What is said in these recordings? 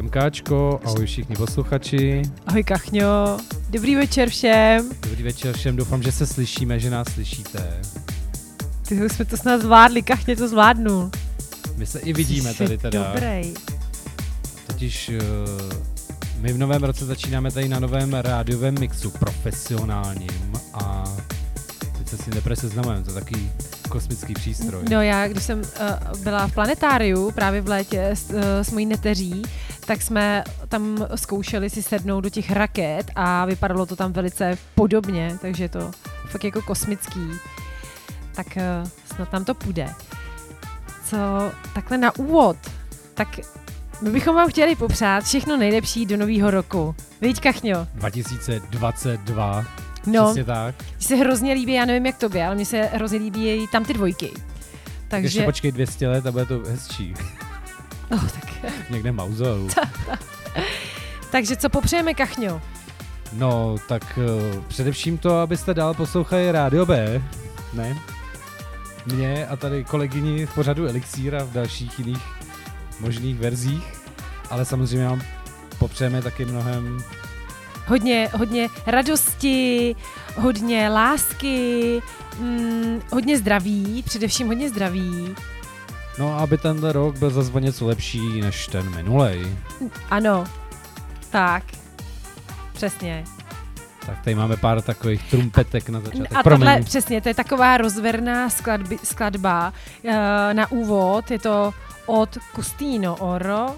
Ahoj MKčko, ahoj všichni posluchači. Ahoj Kachňo, dobrý večer všem. Dobrý večer všem, doufám, že se slyšíme, že nás slyšíte. Ty jsme to snad zvládli, Kachně to zvládnu. My se i vidíme tady teda. Dobrý. Totiž uh, my v novém roce začínáme tady na novém rádiovém mixu, profesionálním a teď se s tím teprve seznamujeme, to je takový kosmický přístroj. No já, když jsem uh, byla v planetáriu právě v létě s, uh, s mojí neteří, tak jsme tam zkoušeli si sednout do těch raket a vypadalo to tam velice podobně, takže je to fakt jako kosmický. Tak uh, snad nám to půjde. Co takhle na úvod, tak my bychom vám chtěli popřát všechno nejlepší do nového roku. Víď, Kachňo? 2022. No, Přesně tak. Mně se hrozně líbí, já nevím jak tobě, ale mně se hrozně líbí tam ty dvojky. Takže... Ještě počkej 200 let a bude to hezčí. Oh, tak... Někde mauzolu. Takže co popřejeme, Kachňo? No, tak uh, především to, abyste dál poslouchali Rádio B, ne? Mě a tady kolegyni v pořadu Elixír a v dalších jiných možných verzích, ale samozřejmě vám popřejeme taky mnohem hodně, hodně radosti, hodně lásky, mm, hodně zdraví, především hodně zdraví. No, aby ten rok byl zase něco lepší než ten minulej. Ano, tak, přesně. Tak tady máme pár takových trumpetek na začátek. A tohle, přesně, to je taková rozverná skladby, skladba uh, na úvod, je to od Custino Oro,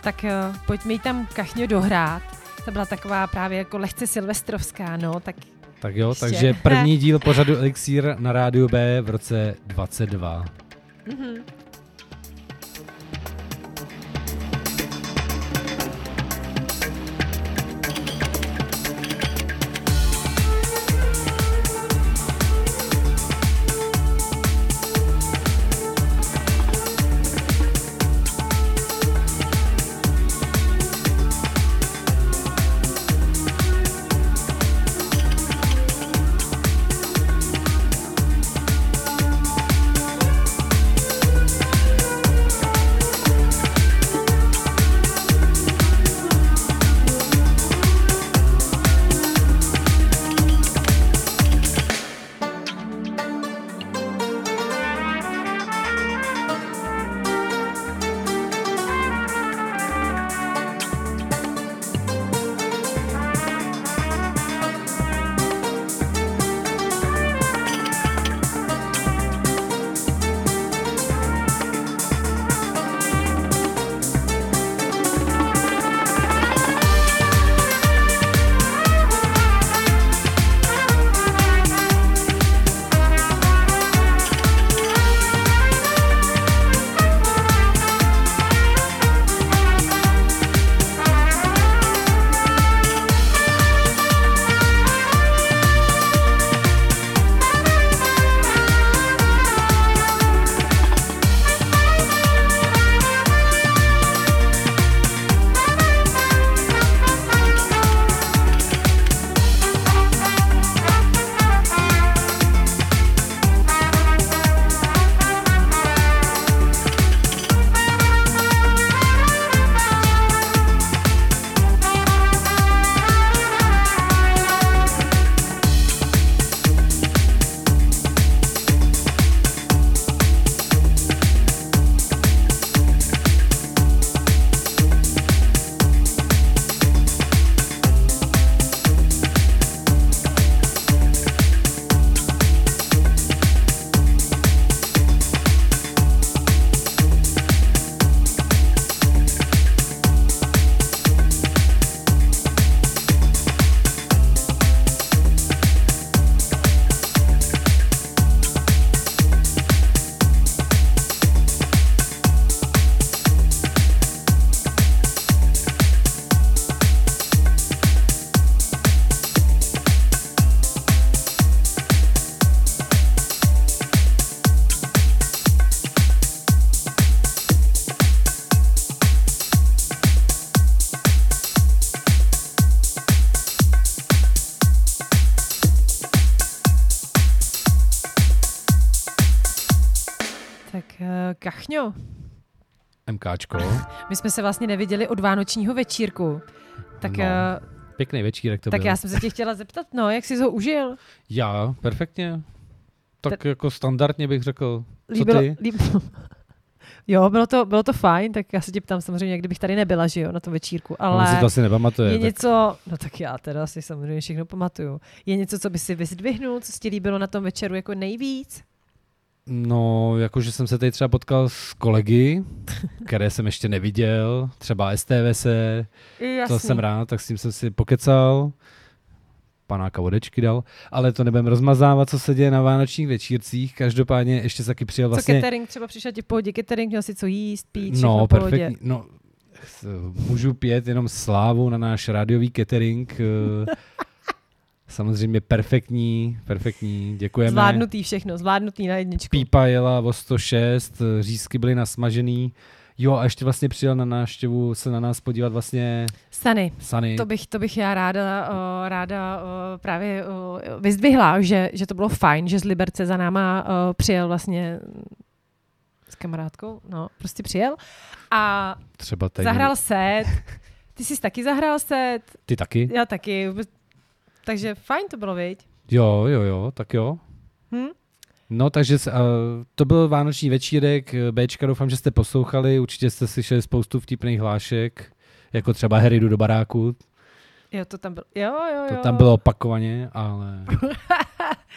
tak uh, pojďme ji tam kachňo dohrát. To byla taková právě jako lehce silvestrovská, no, tak tak jo, ještě. takže první díl pořadu Elixír na rádiu B v roce 22. Mm-hmm. Váchňo. MKčko. My jsme se vlastně neviděli od vánočního večírku. Tak no. Eh, Pěkný večírek to Tak byl. já jsem se tě chtěla zeptat, no, jak jsi ho užil? Já, perfektně. Tak Ta... jako standardně bych řekl. Co líbilo, ty? Líbilo. Jo, bylo to, bylo to fajn, tak já se tě ptám samozřejmě, kdybych tady nebyla, že jo, na tom večírku, no, ale... On si to asi nepamatuje. Je tak... něco, no tak já teda si samozřejmě všechno pamatuju. Je něco, co by si vyzdvihnul, co ti líbilo na tom večeru jako nejvíc? No, jakože jsem se tady třeba potkal s kolegy, které jsem ještě neviděl, třeba STVS, to jsem rád, tak s tím jsem si pokecal, panáka vodečky dal, ale to nebudem rozmazávat, co se děje na vánočních večírcích, každopádně ještě se taky přijel Vlastně... Co catering? Třeba přišel ti pohodě, catering měl si co jíst, pít, No, perfektní, no, můžu pět jenom slávu na náš rádiový catering, eh, samozřejmě perfektní, perfektní, děkujeme. Zvládnutý všechno, zvládnutý na jedničku. Pípa jela o 106, eh, řízky byly nasmažený. Jo, a ještě vlastně přijel na návštěvu se na nás podívat vlastně Sany, Sany. to bych, to bych já ráda, uh, ráda uh, právě uh, vyzdvihla, že, že to bylo fajn, že z Liberce za náma uh, přijel vlastně s kamarádkou, no, prostě přijel a Třeba tady. zahrál set. Ty jsi taky zahrál set, Ty taky? já taky. Takže fajn to bylo, viď? Jo, jo, jo, tak jo. Hm? No, takže uh, to byl vánoční večírek, eh, Bčka, doufám, že jste poslouchali, určitě jste slyšeli spoustu vtipných hlášek, jako třeba Harry jdu do baráku, Jo, to tam bylo. Jo, jo, to jo. tam bylo opakovaně, ale...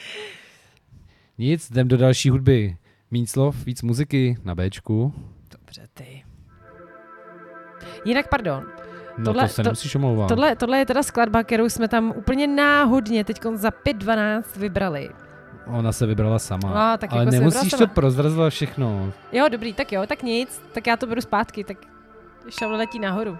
Nic, jdem do další hudby. Míň slov, víc muziky na Bčku. Dobře, ty. Jinak, pardon, No Tohle- to se to- nemusíš omlouvat. tohle, tohle je teda skladba, kterou jsme tam úplně náhodně teď za 5.12 vybrali. Ona se vybrala sama. No, tak ale jako nemusíš to prozrazovat všechno. Jo, dobrý, tak jo, tak nic, tak já to beru zpátky, tak šavle letí nahoru.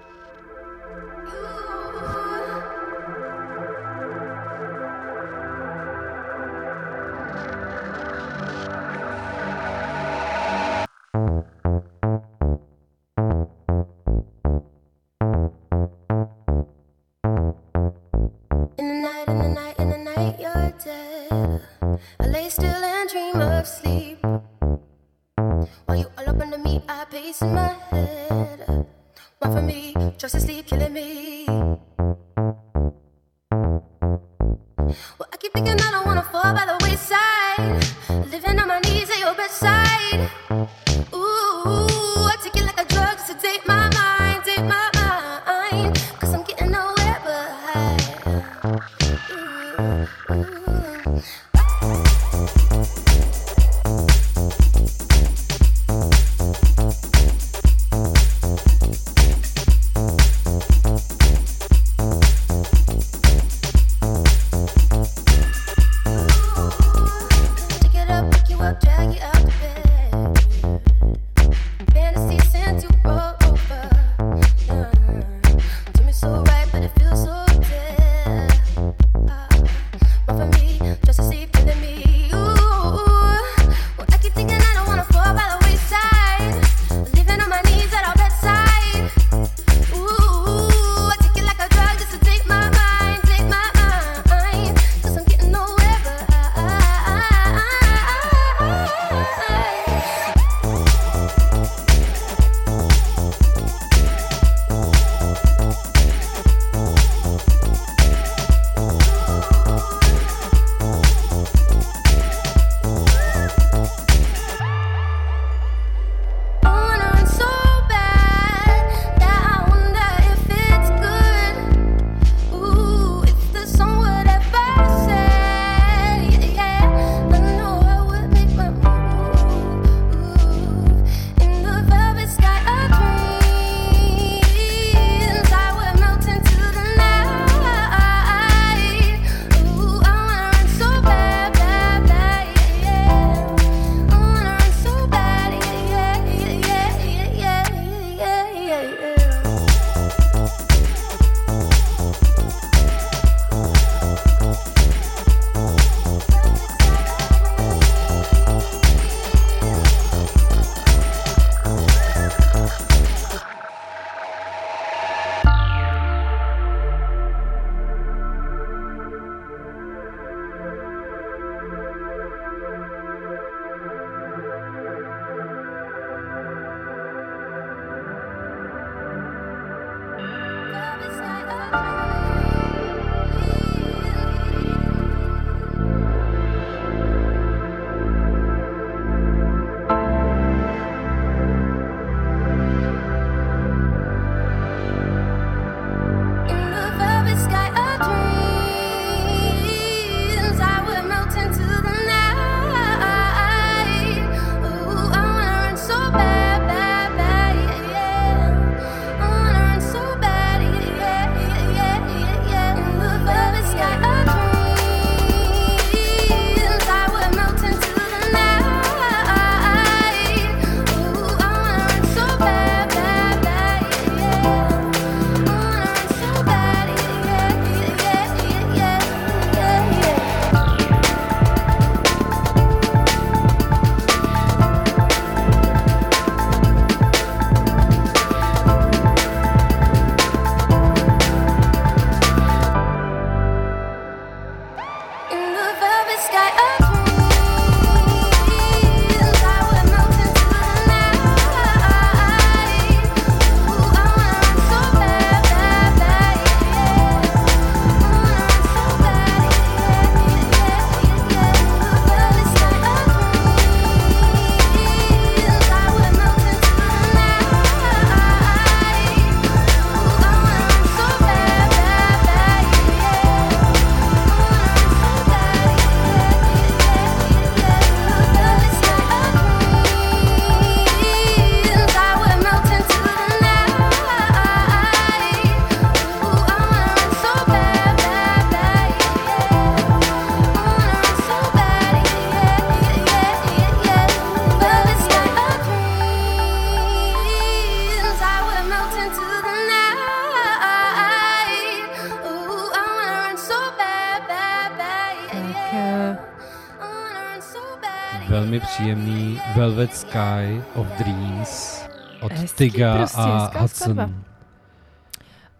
Velvet Sky of Dreams od Hezký Tyga prostě, a Hudson. skladba.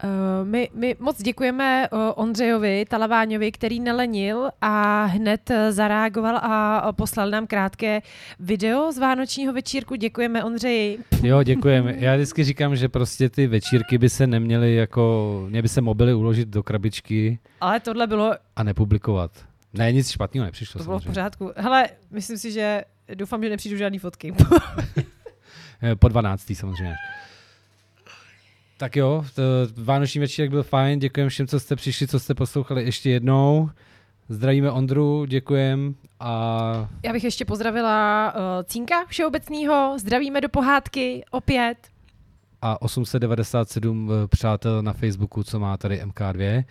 Uh, my, my moc děkujeme uh, Ondřejovi Talaváňovi, který nelenil a hned uh, zareagoval a poslal nám krátké video z Vánočního večírku. Děkujeme Ondřeji. Jo, děkujeme. Já vždycky říkám, že prostě ty večírky by se neměly jako, mě by se mobily uložit do krabičky Ale tohle bylo, a nepublikovat. Ne, nic špatného nepřišlo to bylo v samozřejmě. pořádku. Hele, myslím si, že doufám, že nepřijdu žádný fotky. Po 12. samozřejmě. Tak jo, to, Vánoční večírek byl fajn, děkujeme všem, co jste přišli, co jste poslouchali ještě jednou. Zdravíme Ondru, děkujem a Já bych ještě pozdravila uh, Cínka Všeobecného. Zdravíme do pohádky opět. a 897 eh, přátel na Facebooku, co má tady MK2.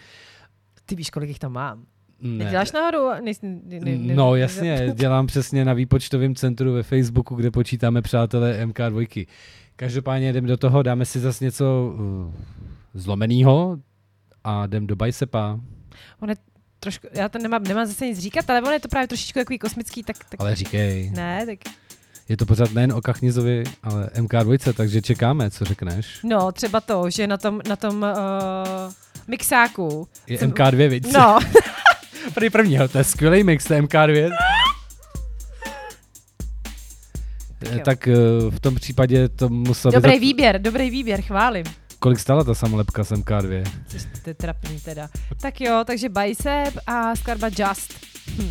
Ty víš, kolik jich tam mám. Ne. Neděláš náhodou? Ne, ne, ne, No jasně, dělám přesně na výpočtovém centru ve Facebooku, kde počítáme přátelé MK2. Každopádně jdem do toho, dáme si zase něco uh, zlomeného a jdem do Bicepa. On je trošku, já to nemám, nemám zase nic říkat, ale on je to právě trošičku takový kosmický, tak, tak Ale říkej, ne, tak je to pořád nejen o Kachnizovi, ale MK2, takže čekáme, co řekneš. no, třeba to, že na tom, na tom uh, mixáku. Je Jsem- MK2, víc. No, První prvního, to je skvělý mix, to je MK2. Tak Eh, jo. Tak v tom případě to muselo být... dobrý za- výběr, dobrý výběr, chválím. Kolik stála ta samolepka z MK2? Což to je trapný teda. Tak jo, takže Bicep a skladba Just. Hm.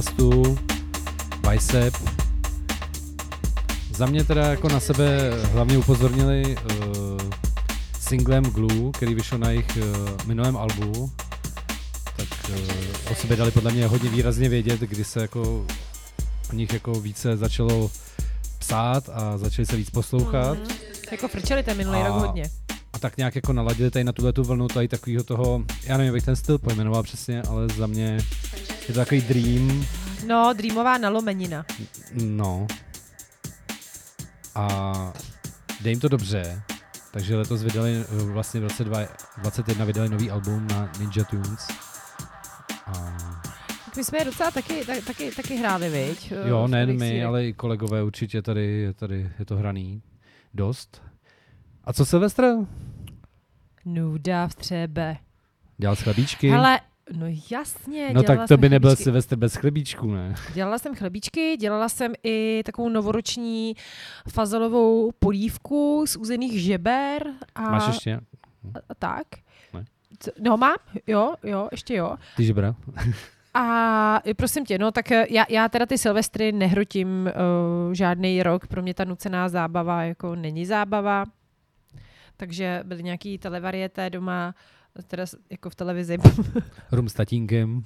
Belfastu, Bicep. Za mě teda jako na sebe hlavně upozornili uh, singlem Glue, který vyšel na jejich uh, minulém albu. Tak uh, o sobě dali podle mě hodně výrazně vědět, kdy se jako o nich jako více začalo psát a začali se víc poslouchat. Mhm. Jako frčeli ten minulý A- rok hodně. A tak nějak jako naladili tady na tuhle tu vlnu tady takového toho, já nevím, jak bych ten styl pojmenoval přesně, ale za mě je to takový dream, No, dreamová nalomenina. no. A jde jim to dobře, takže letos vydali, eh, vlastně v roce 2021 vydali nový album na Ninja Tunes. A Tak my jsme je docela taky, tak, taky, taky hráli, viď? Eh, jo, v nejen my, ale i kolegové určitě tady, tady je to hraný dost. A co Silvestr? Nuda v třebe. Dělal chlebíčky? Hele, no jasně. no tak to by nebyl. Silvestr bez chlebíčků, ne? Dělala jsem chlebíčky, dělala jsem i takovou novoroční fazolovou polívku z uzených žeber. A, Máš ještě a, a tak. Ne. No mám, jo, jo, ještě jo. ty žebra? A prosím tě, no tak já, já teda ty Silvestry nehrotím uh, žádný rok, pro mě ta nucená zábava jako není zábava. Takže byly nějaký televarieté doma, teda jako v televizi, Rum s tatínkem.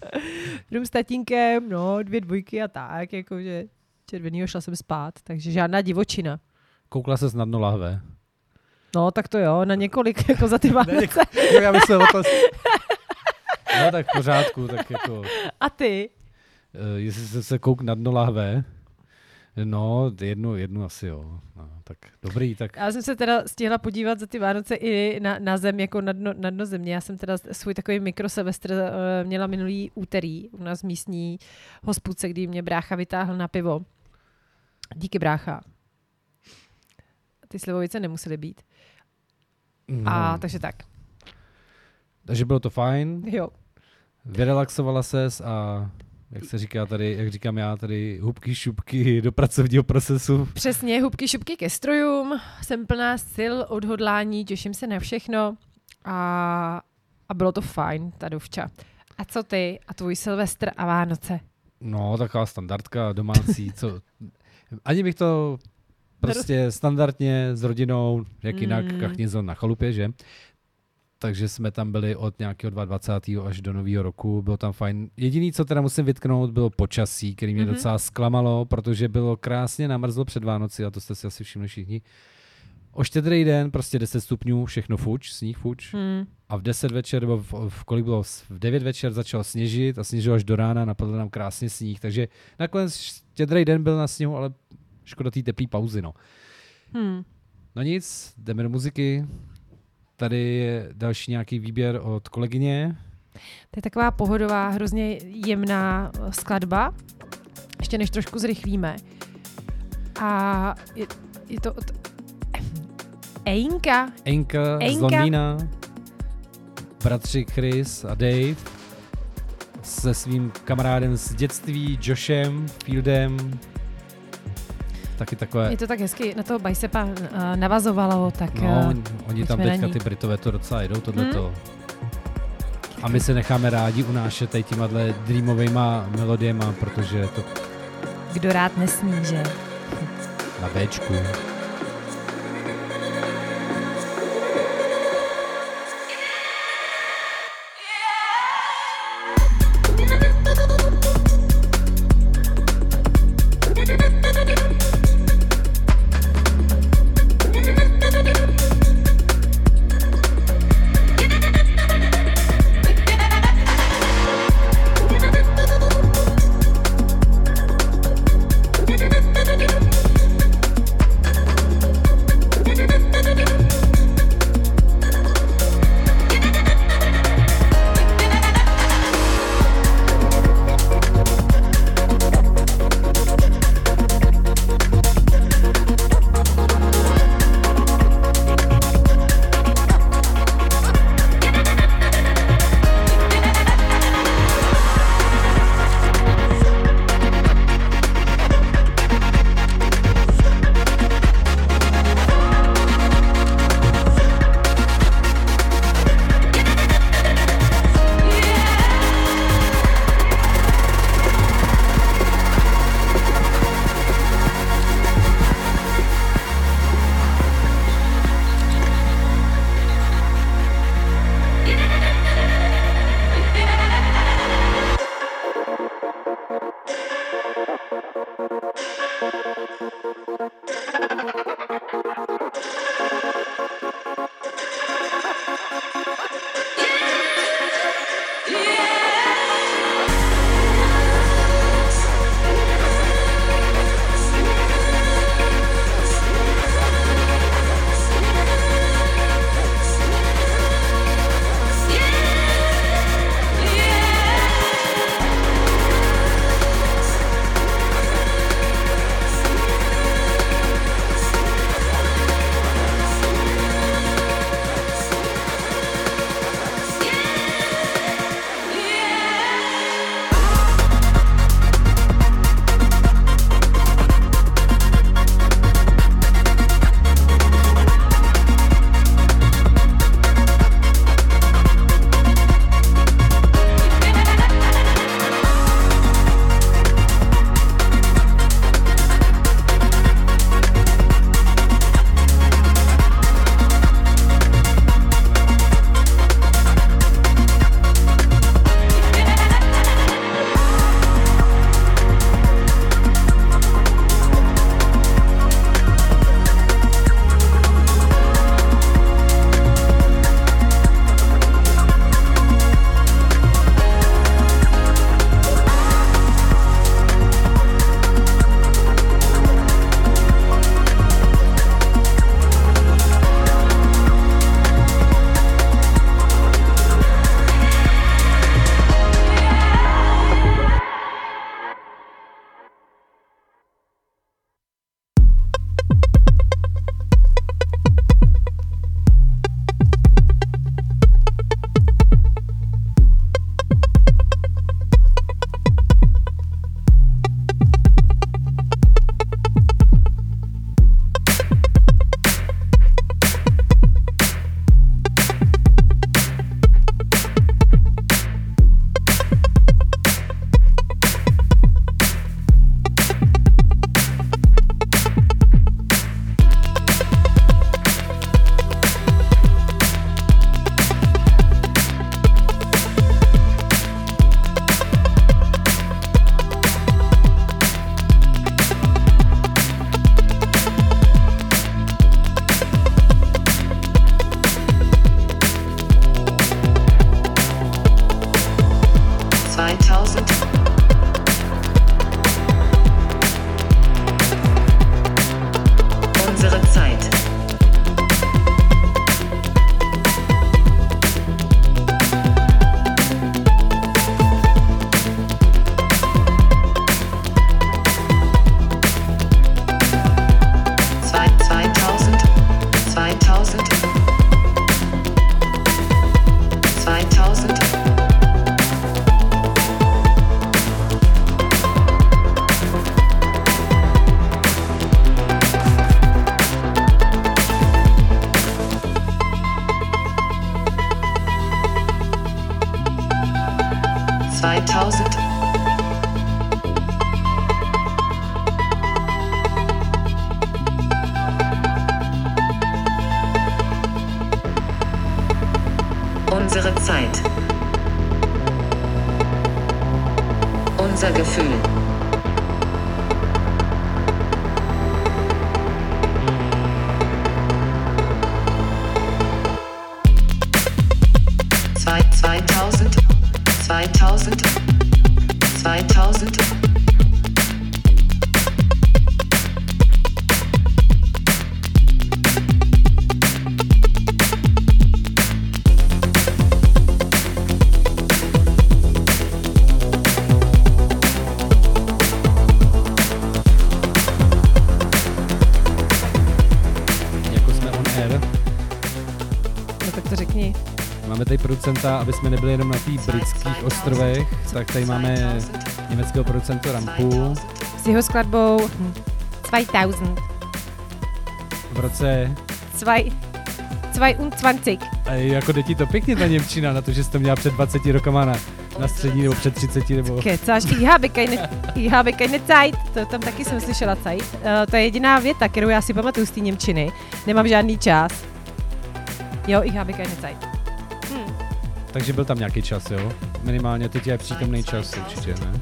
dům s tatínkem, no, dvě dvojky a tak, jakože červenýho šla jsem spát, takže žádná divočina. Koukla se na dno lahve. No, tak to jo, na několik, jako za ty Vánoce. Já myslel o to. No tak v pořádku, tak jako, A ty? uh, jestli jste se kouk na dno lahve, no jednu, jednu asi jo. No, tak dobrý, tak Já jsem se teda stihla podívat za ty Vánoce i na, na zem, jako na dno, na dno země. Já jsem teda svůj takový mikrosilvestr uh, měla minulý úterý u nás v místní hospůdce, kdy mě brácha vytáhl na pivo. Díky brácha. Ty slivovice nemusely být. no, A takže tak. takže bylo to fajn, Jo. vyrelaxovala ses a jak se říká tady, jak říkám já, tady hubky šupky do pracovního procesu. Přesně, hubky šupky ke strojům. Jsem plná sil, odhodlání, těším se na všechno. A, a bylo to fajn, ta dovča. A co ty a tvůj Silvestr a Vánoce? No, taková standardka domácí, co... Ani bych to prostě standardně s rodinou, jak jinak Mm. kachnizel na chalupě, že? Takže jsme tam byli od nějakého 22. až do nového roku, bylo tam fajn. Jediný, co teda musím vytknout, bylo počasí, který mě Mhm. mm-hmm. docela zklamalo, protože bylo krásně namrzlo před Vánoci, a to jste si asi všimli všichni. O štědrý den, prostě 10 stupňů, všechno fuč, sníh fuč. Hmm. A v 10 večer, nebo v, v kolik bylo, v 9 večer začalo sněžit a sněžilo až do rána, napadl nám krásně sníh, takže nakonec štědrý den byl na sněhu, ale škoda té teplé pauzy, no. Hmm. No nic, jdeme do muziky. Tady je další nějaký výběr od kolegyně. To je taková pohodová, hrozně jemná eh, skladba, ještě než trošku zrychlíme. A je, je to od Ejnka. Enka, z Enka. Londýna, bratři Chris a Dave se svým kamarádem z dětství, Joshem Fieldem. Taky takové, Je to tak hezky na toho bicepa uh, navazovalo, tak no, uh, oni- tam teďka ty Britové to docela jedou tohleto. A my se necháme rádi unášet tady těma dreamovejma melodiema, protože to kdo rád nesní, že? na Bčku. Máme tady producenta, aby jsme nebyli jenom na těch britských ostrovech, tak tady máme německého producenta Rampu. S jeho skladbou hm, 2000. V roce, 2 22. a jako jde ti to pěkně ta Němčina na to, že jsi to měla před 20 rokama na, na střední nebo před 30 nebo... Kecáš, ich habe keine, ich habe keine Zeit. To tam taky jsem slyšela Zeit. Uh, to je jediná věta, kterou já si pamatuju z té Němčiny. Nemám žádný čas. Jo, ich habe keine Zeit. Takže byl tam nějaký čas, jo? Minimálně teď je přítomný čas určitě, ne?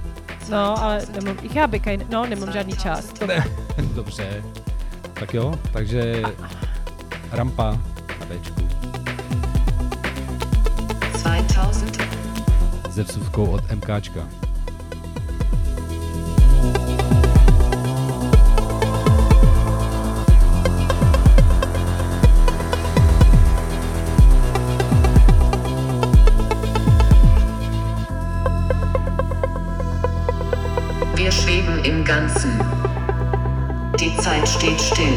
No, ale nemám, habe keine, no, nemám žádný čas. To, Dobře. Tak jo, takže rampa na Bčku. 2000, Se vsuvkou od MKčka. Ganzen. Die Zeit steht still.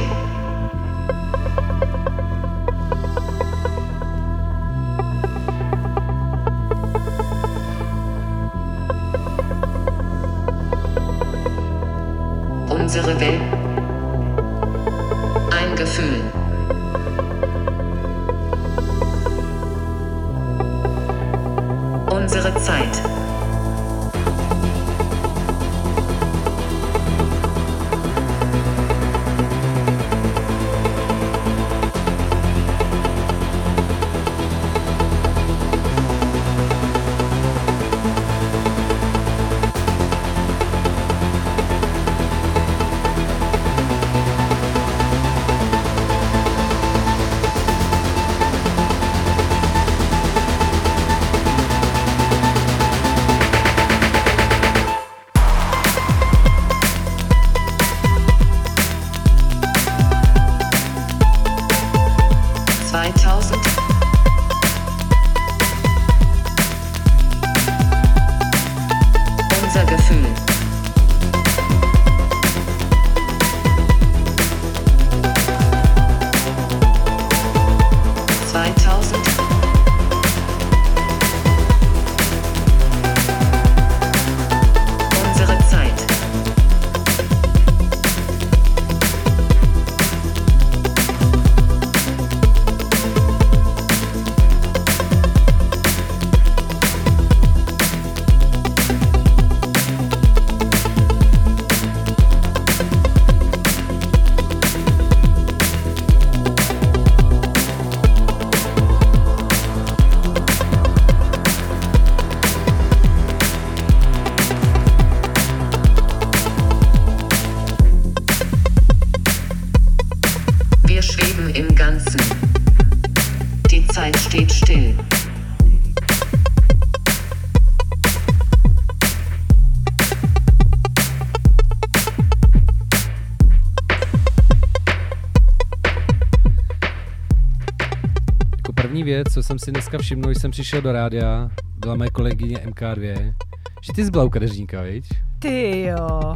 Unsere Welt. Ein Gefühl. Unsere Zeit. Věc, co jsem si dneska všiml, když jsem přišel do rádia, byla moje kolegyně MK2, že ty jsi byla u kadeřníka, viď? Ty jo.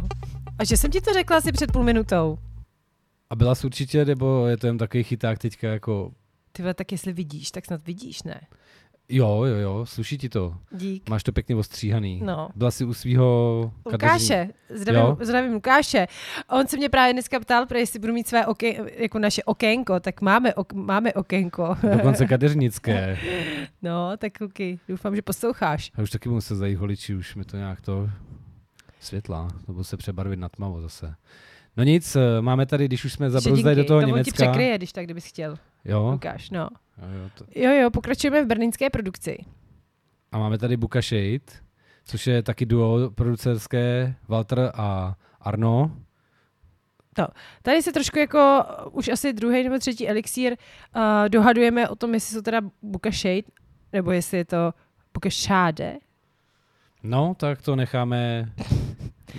A že jsem ti to řekla asi před půl minutou. A byla jsi určitě, nebo je to jen takový chyták teďka jako, Ty tak jestli vidíš, tak snad vidíš, ne? Jo, jo, jo, sluší ti to. Dík. Máš to pěkně ostříhaný. No. Byla jsi u svého Lukáše, zdravím, Jo? zdravím Lukáše. On se mě právě dneska ptal, protože jestli budu mít své oké, jako naše okénko, tak máme, ok, máme okénko. Dokonce kadeřnické. No, tak Luky, doufám, že posloucháš. A už taky musel zajít holiči, už mi to nějak to světla, nebo se přebarvit na tmavo zase. No nic, eh, máme tady, když už jsme zabrouzdali do toho to on ti Německa. překryje, když tak, kdybys chtěl. Jo, Lukáš, no. jo, jo, to. Jo, jo, pokračujeme v berlínské produkci. A máme tady Buka Shade, což je taky duo producerské, Walter a Arno. Tady se trošku jako už asi druhý nebo třetí elixír uh, dohadujeme o tom, jestli jsou teda Buka Shade, nebo jestli je to Buka Shade. No, tak to necháme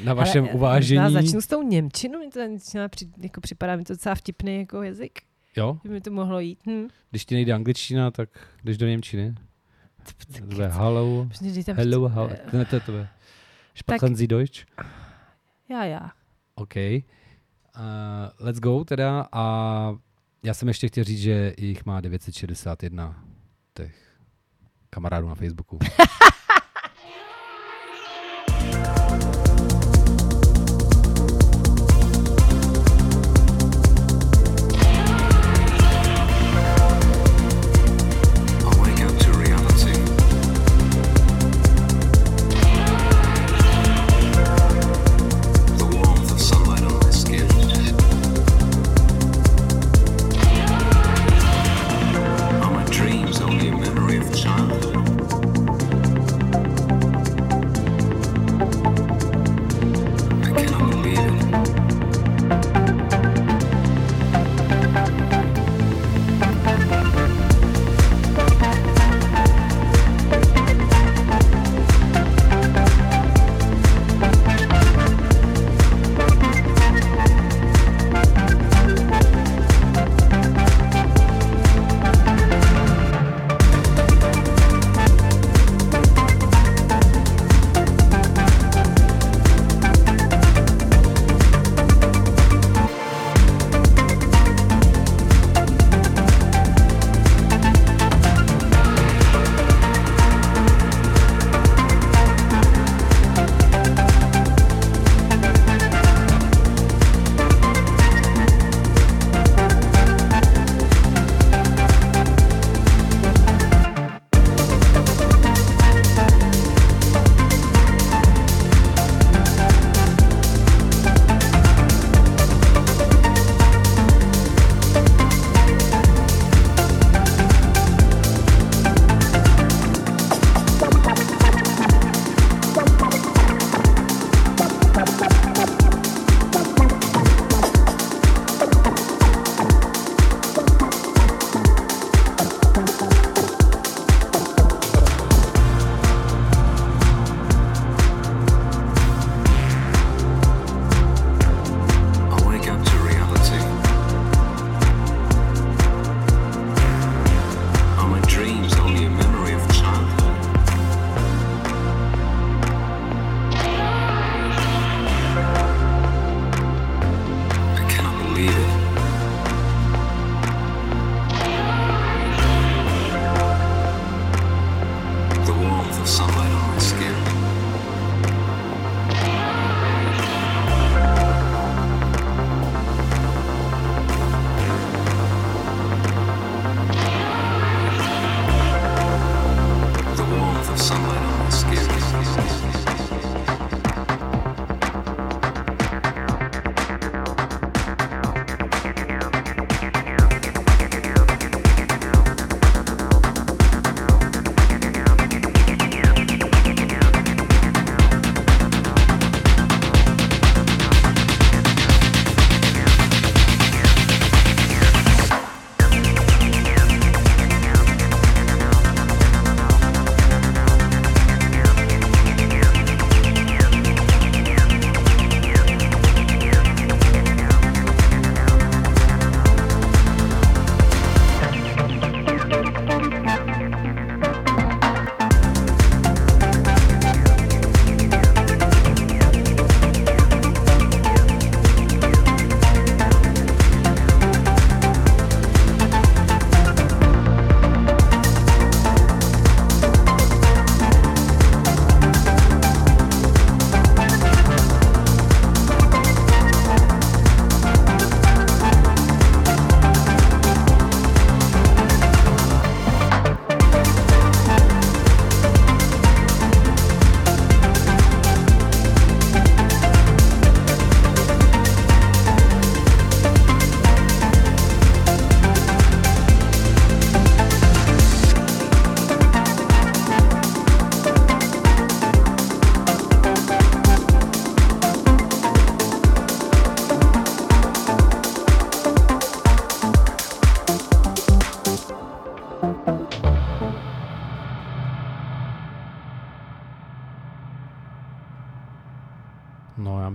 na vašem Ale, uvážení. možná začnu s tou Němčinou, mi to začíná při, jako připadá mi to docela vtipný jako jazyk, Jo, by mi to mohlo jít. Hm. když ti nejde angličtina, tak jdeš do Němčiny. Bude hello, hello, hello. Ne, to je to. Sprechen Sie Deutsch? Já, já. OK. Uh, let's go teda a já jsem ještě chtěl říct, že jich má 961 těch kamarádů na Facebooku.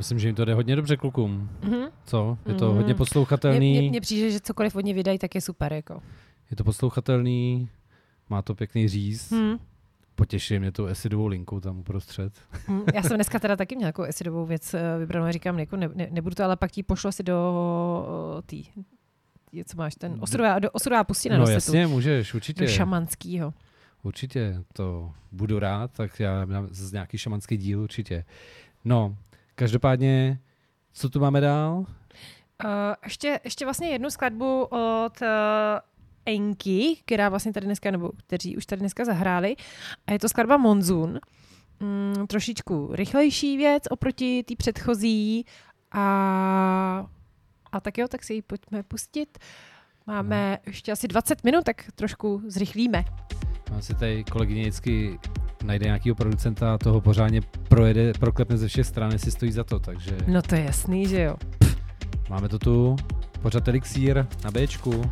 myslím, že jim to jde hodně dobře klukům. Mhm. Co? Je to Mhm. hodně poslouchatelný. mně, přijde, že cokoliv od ně vydají, tak je super. Jako. Je to poslouchatelný, má to pěkný říz. Hmm. Potěší mě tu acidovou linku tam uprostřed. Hmm. Já jsem dneska teda taky měla jako acidovou věc eh, vybranou a říkám, jako ne, ne, nebudu to, ale pak ti pošlo si do tý, tý, co máš, ten osudová, do osudová pustina no jasně, můžeš, určitě. do šamanskýho. Určitě, to budu rád, tak já mám z nějaký šamanský díl určitě. No, každopádně, co tu máme dál? Uh, ještě, ještě vlastně jednu skladbu od uh, Enky, která vlastně tady dneska, nebo kteří už tady dneska zahráli. A je to skladba Monzun. Mm, trošičku rychlejší věc oproti té předchozí. A, a tak jo, tak si ji pojďme pustit. Máme ještě asi 20 minut, tak trošku zrychlíme. Mám si tady kolegyně vždycky najde nějakého producenta a toho pořádně projede, proklepne ze všech stran, jestli stojí za to, takže No to je jasný, že jo. máme to tu, pořád elixír na Bčku.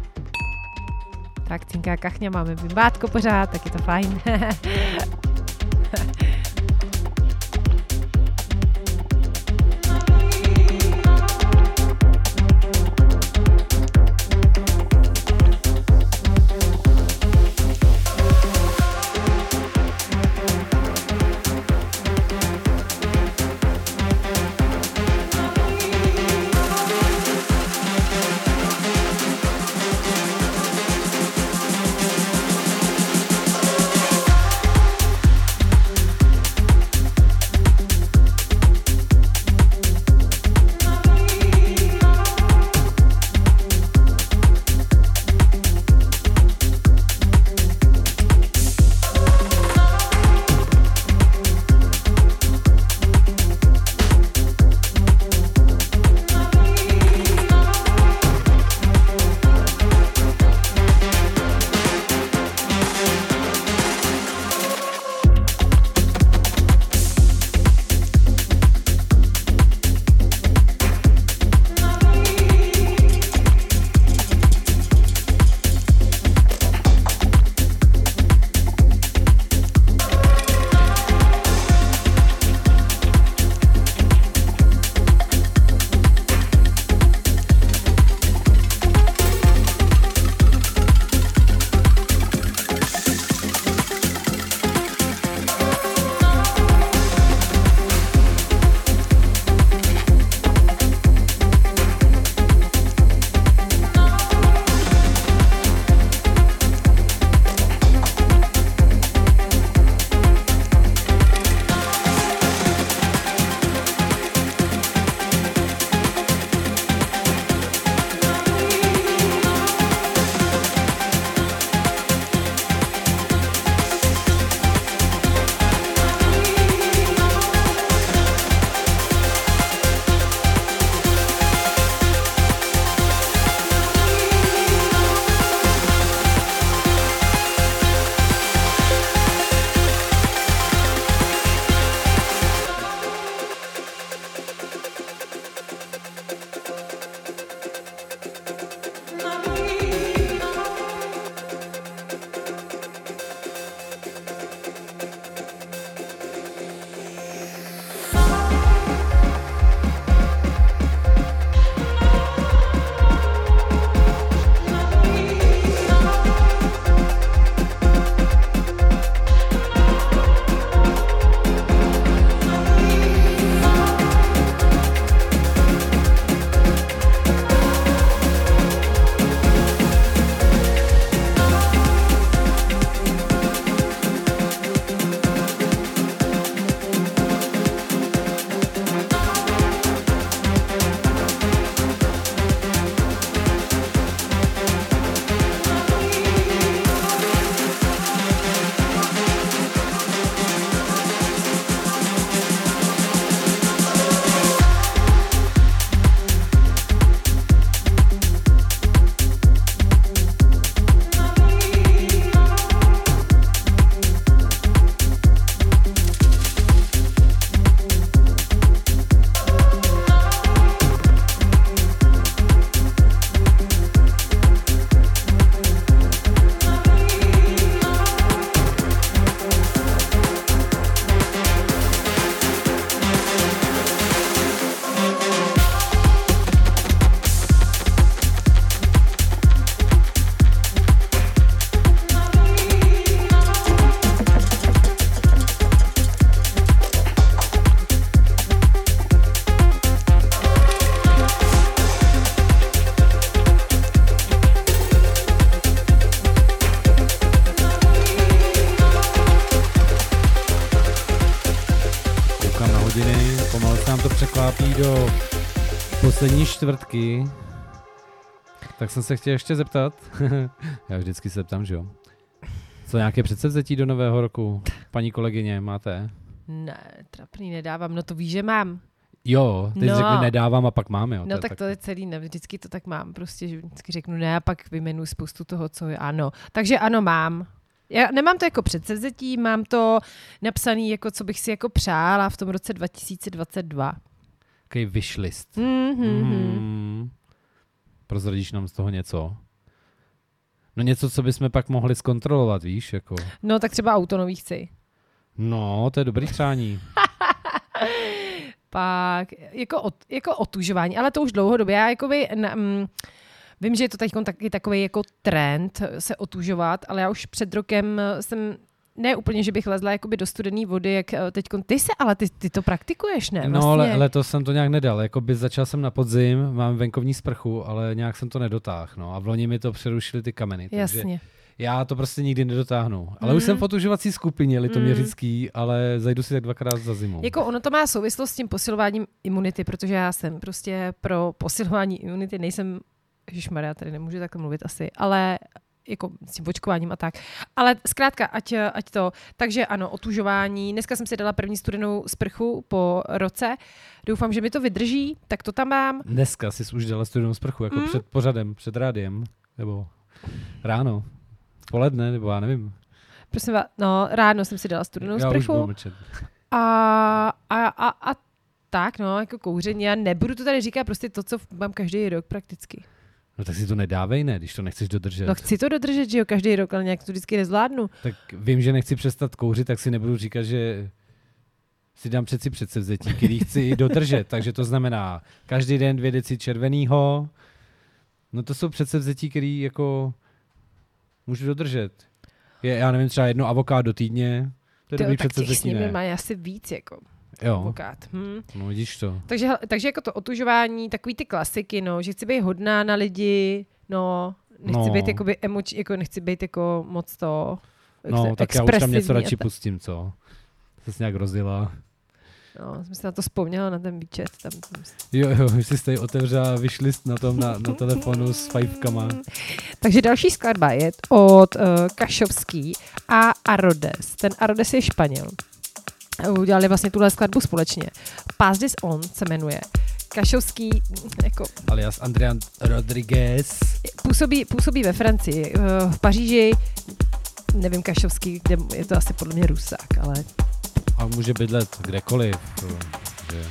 Tak cinká kachně, máme bimbátko pořád, tak je to fajn. poslední čtvrtky. Tak jsem se chtěl ještě zeptat, já vždycky se ptám, že jo. Co nějaké předsevzetí do nového roku? Paní kolegyně, máte? Ne, trapný nedávám, no to víš, že mám. Jo, ty No. řekli nedávám a pak mám, jo. No je tak to je celý, ne, vždycky to tak mám, prostě že vždycky řeknu ne a pak vyjmenuji spoustu toho, co je ano. Takže ano, mám. Já nemám to jako předsevzetí, mám to napsaný jako, co bych si jako přála v tom roce 2022. Takový wishlist. Mm-hmm. Mm. Prozradíš nám z toho něco? No něco, co bychom pak mohli zkontrolovat, víš, jako. No tak třeba auto nový chci. No, to je dobrý přání. Pak jako, ot, jako otužování, ale to už dlouhodobě. Já jako by, na, mm, vím, že je to teď taky takový jako trend se otužovat, ale já už před rokem jsem ne úplně, že bych lezla jakoby do studené vody, jak teď ty se, ale ty, ty to praktikuješ, ne? No, ale letos jsem to nějak nedal. Jakoby začal jsem na podzim, mám venkovní sprchu, ale nějak jsem to nedotáhl. No. A v loni mi to přerušili ty kameny. Takže Jasně. já to prostě nikdy nedotáhnu. Ale Mm. už jsem v otužovací skupině litoměřický, ale zajdu si tak dvakrát za zimu. Jako ono to má souvislost s tím posilováním imunity, protože já jsem prostě pro posilování imunity, nejsem, Maria, tady nemůžu takhle mluvit asi, ale jako s tím očkováním a tak. Ale zkrátka, ať, ať to. Takže ano, otužování. Dneska jsem si dala první studenou sprchu po roce. Doufám, že mi to vydrží, tak to tam mám. Dneska jsi už dala studenou sprchu, jako Mm. před pořadem, před rádiem, nebo ráno, poledne, nebo já nevím. Prosím vás, no, ráno jsem si dala studenou já už sprchu. mlčet. A, a, a, a tak, no, jako kouření. Já nebudu to tady říkat prostě to, co mám každý rok prakticky. No tak si to nedávej, ne, když to nechceš dodržet. No chci to dodržet, že jo, každý rok, ale nějak to vždycky nezvládnu. Tak vím, že nechci přestat kouřit, tak si nebudu říkat, že si dám přeci předsevzetí, který chci dodržet. Takže to znamená každý den dvě deci červenýho. No to jsou předsevzetí, který jako můžu dodržet. Je, já nevím, třeba jedno avokádo týdně. To je dobrý tak těch s předsevzetí, nimi ne? mají asi víc, jako Jo, avokát. Hm. no vidíš to. Takže, takže jako to otužování, takový ty klasiky, no, že chci být hodná na lidi, no, nechci No. být jakoby emoč, jako nechci být jako moc to No, ex- tak já už tam něco radši ta- pustím, co? Jsi nějak rozjela. No, jsem si na to vzpomněla, na ten výčet. Tam, tam. Jo, jo, už jsi tady otevřela wishlist na tom, na, na telefonu s fajfkama. Takže další skladba je od uh, Kašovský a Arodes. Ten Arodes je Španěl. Udělali vlastně tuhle skladbu společně. Pass This On se jmenuje. Kašovský mm, jako, Alias Andrian Rodriguez. působí, působí ve Francii, uh, v Paříži, nevím Kašovský, kde je to asi podle mě Rusák, ale A může bydlet kdekoliv. Že...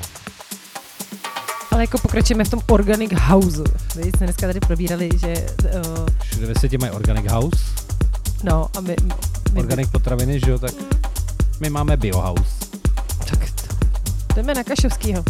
ale jako pokračujeme v tom Organic House. Vy jsme dneska tady probírali, že uh, Všude ve světě mají Organic House. no a my, my Organic potraviny, že jo, tak my máme Biohouse. tak to, jdeme na Kašovskýho.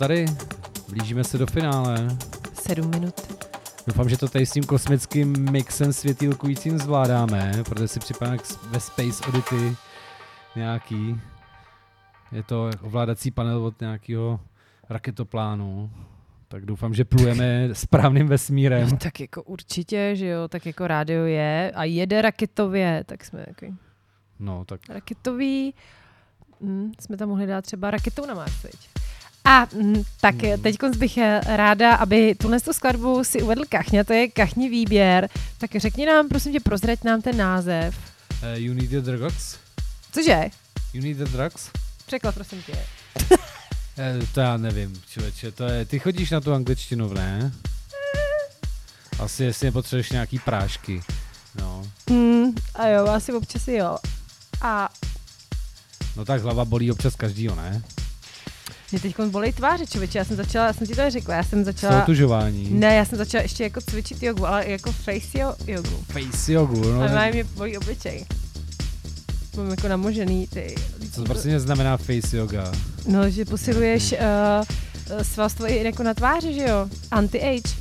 Tady. Blížíme se do finále. Sedm minut. Doufám, že to tady s tím kosmickým mixem světýlkujícím zvládáme, protože si připadá ve Space Oddity nějaký. Je to ovládací panel od nějakého raketoplánu. Tak doufám, že plujeme správným vesmírem. No, tak jako určitě, že jo, tak jako rádio je a jede raketově, tak jsme jako No, tak raketový, hm, jsme tam mohli dát třeba raketou na Mars? A hm, tak teď bych eh, ráda, aby tuhle tu skladbu si uvedl Kachňa, to je Kachni výběr, tak řekni nám, prosím tě, prozrať nám ten název. uh, You Need the Drugs? Cože? You Need the Drugs? Překlad, prosím tě. Eh, to já nevím, člověče, to je, ty chodíš na tu angličtinu, ne? Asi jestli nepotřebuješ nějaký prášky. No. Mm, a jo, asi občas jo. A no tak hlava bolí občas každýho, ne? Mě teď bolí tváře, člověče, já jsem začala, já jsem ti to řekla, já jsem začala... Soutužování. Ne, já jsem začala ještě jako cvičit jogu, ale jako face jo- jogu. Face jogu, no. A má mě bolí obličej. Mám jako namožený ty. Co prostě znamená face yoga? No, že posiluješ uh, svalstvo i jako na tváři, že jo? Anti-age.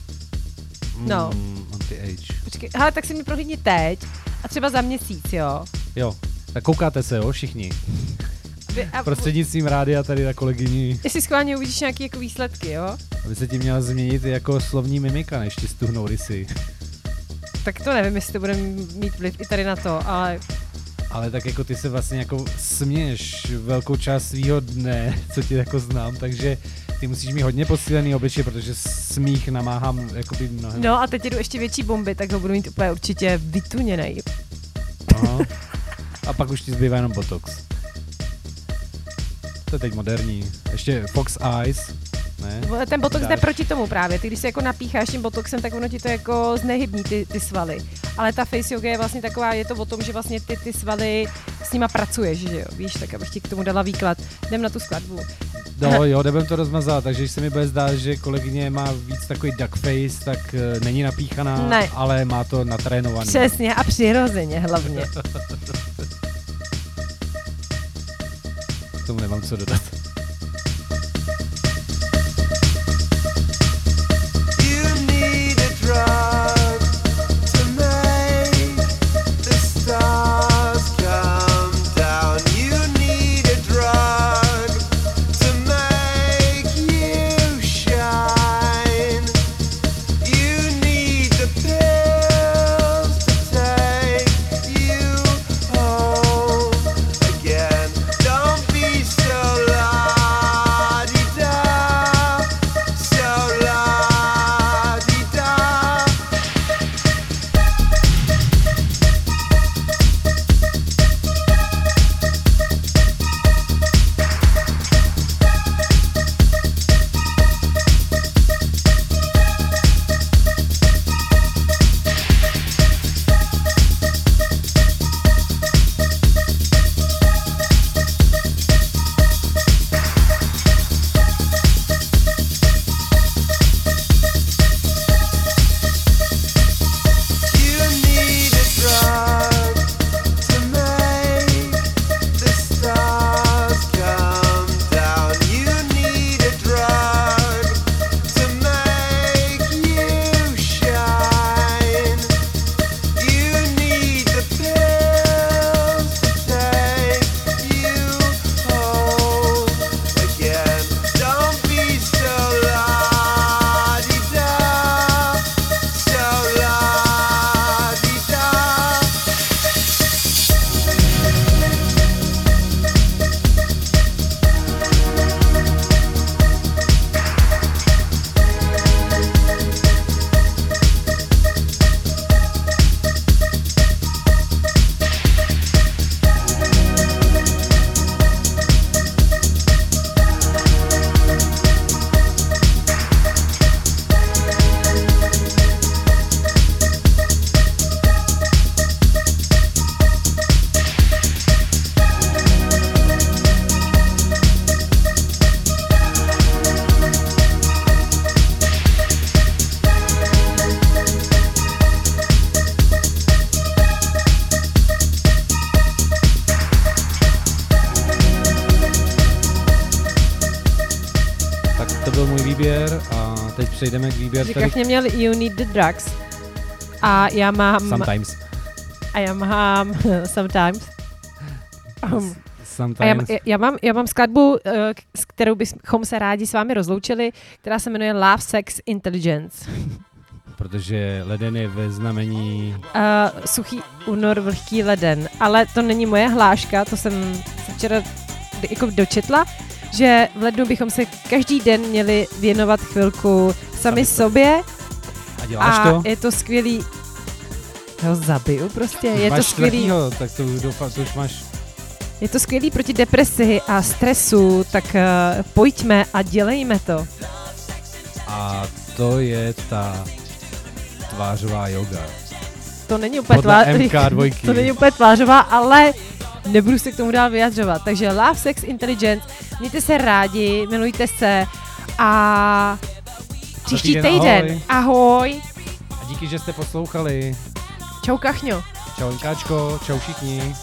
No. Mm, anti-age. Počkej, hele, tak si mě prohlídni teď a třeba za měsíc, jo? Jo, tak koukáte se, jo, všichni. A Prostřednictvím rádia tady na kolegyni, jestli schválně uvidíš nějaké jako výsledky, jo? aby se ti měla změnit i jako slovní mimika, než ti stuhnou rysy. Tak to nevím, jestli to bude mít vliv i tady na to, ale Ale tak jako ty se vlastně jako směješ velkou část svýho dne, co tě jako znám, takže ty musíš mít hodně posílený obličej, protože smích namáhám jakoby mnohem. no a teď jdu ještě větší bomby, tak ho budu mít úplně určitě vytuněnej. Aha. A pak už ti zbývá jenom Botox. To je teď moderní. Ještě Fox Eyes, ne? Ten botox jde proti tomu právě. Ty, když se jako napícháš tím botoxem, tak ono ti to jako znehybní ty, ty svaly. Ale ta face yoga je vlastně taková, je to o tom, že vlastně ty, ty svaly s nima pracuješ, že jo? Víš, tak abych ti k tomu dala výklad. Jdem na tu skladbu. No jo, jdem to rozmazat, takže když se mi bude zdát, že kolegyně má víc takový duck face, tak uh, není napíchaná, Ne. ale má to natrénovaný. Přesně a přirozeně hlavně. tomu nemám co dodat. Výběr tady Kachně měl You Need the Drugs. A já mám... sometimes. A já mám... sometimes. Um, a já, Sometimes. já, mám, já mám skladbu, eh, s kterou bychom se rádi s vámi rozloučili, která se jmenuje Love, Sex, Intelligence. Protože leden je ve znamení Uh, suchý únor, vlhký leden. Ale to není moje hláška, to jsem se včera jako dočetla, že v lednu bychom se každý den měli věnovat chvilku sami Sami sobě a děláš a to? je to skvělý. Já ho zabiju prostě, je to máš skvělý. čtvrtýho, tak to, doufám, to už máš Je to skvělý proti depresi a stresu, tak uh, pojďme a dělejme to. a to je ta tvářová yoga. To není úplně Podle tvá- MK2. to není úplně tvářová, ale nebudu se k tomu dál vyjadřovat. Takže Love, Sex, Intelligence, mějte se rádi, milujte se a příští týden týden. ahoj. ahoj. A díky, že jste poslouchali. Čau kachňo. Čau Nkáčko, čau všichni.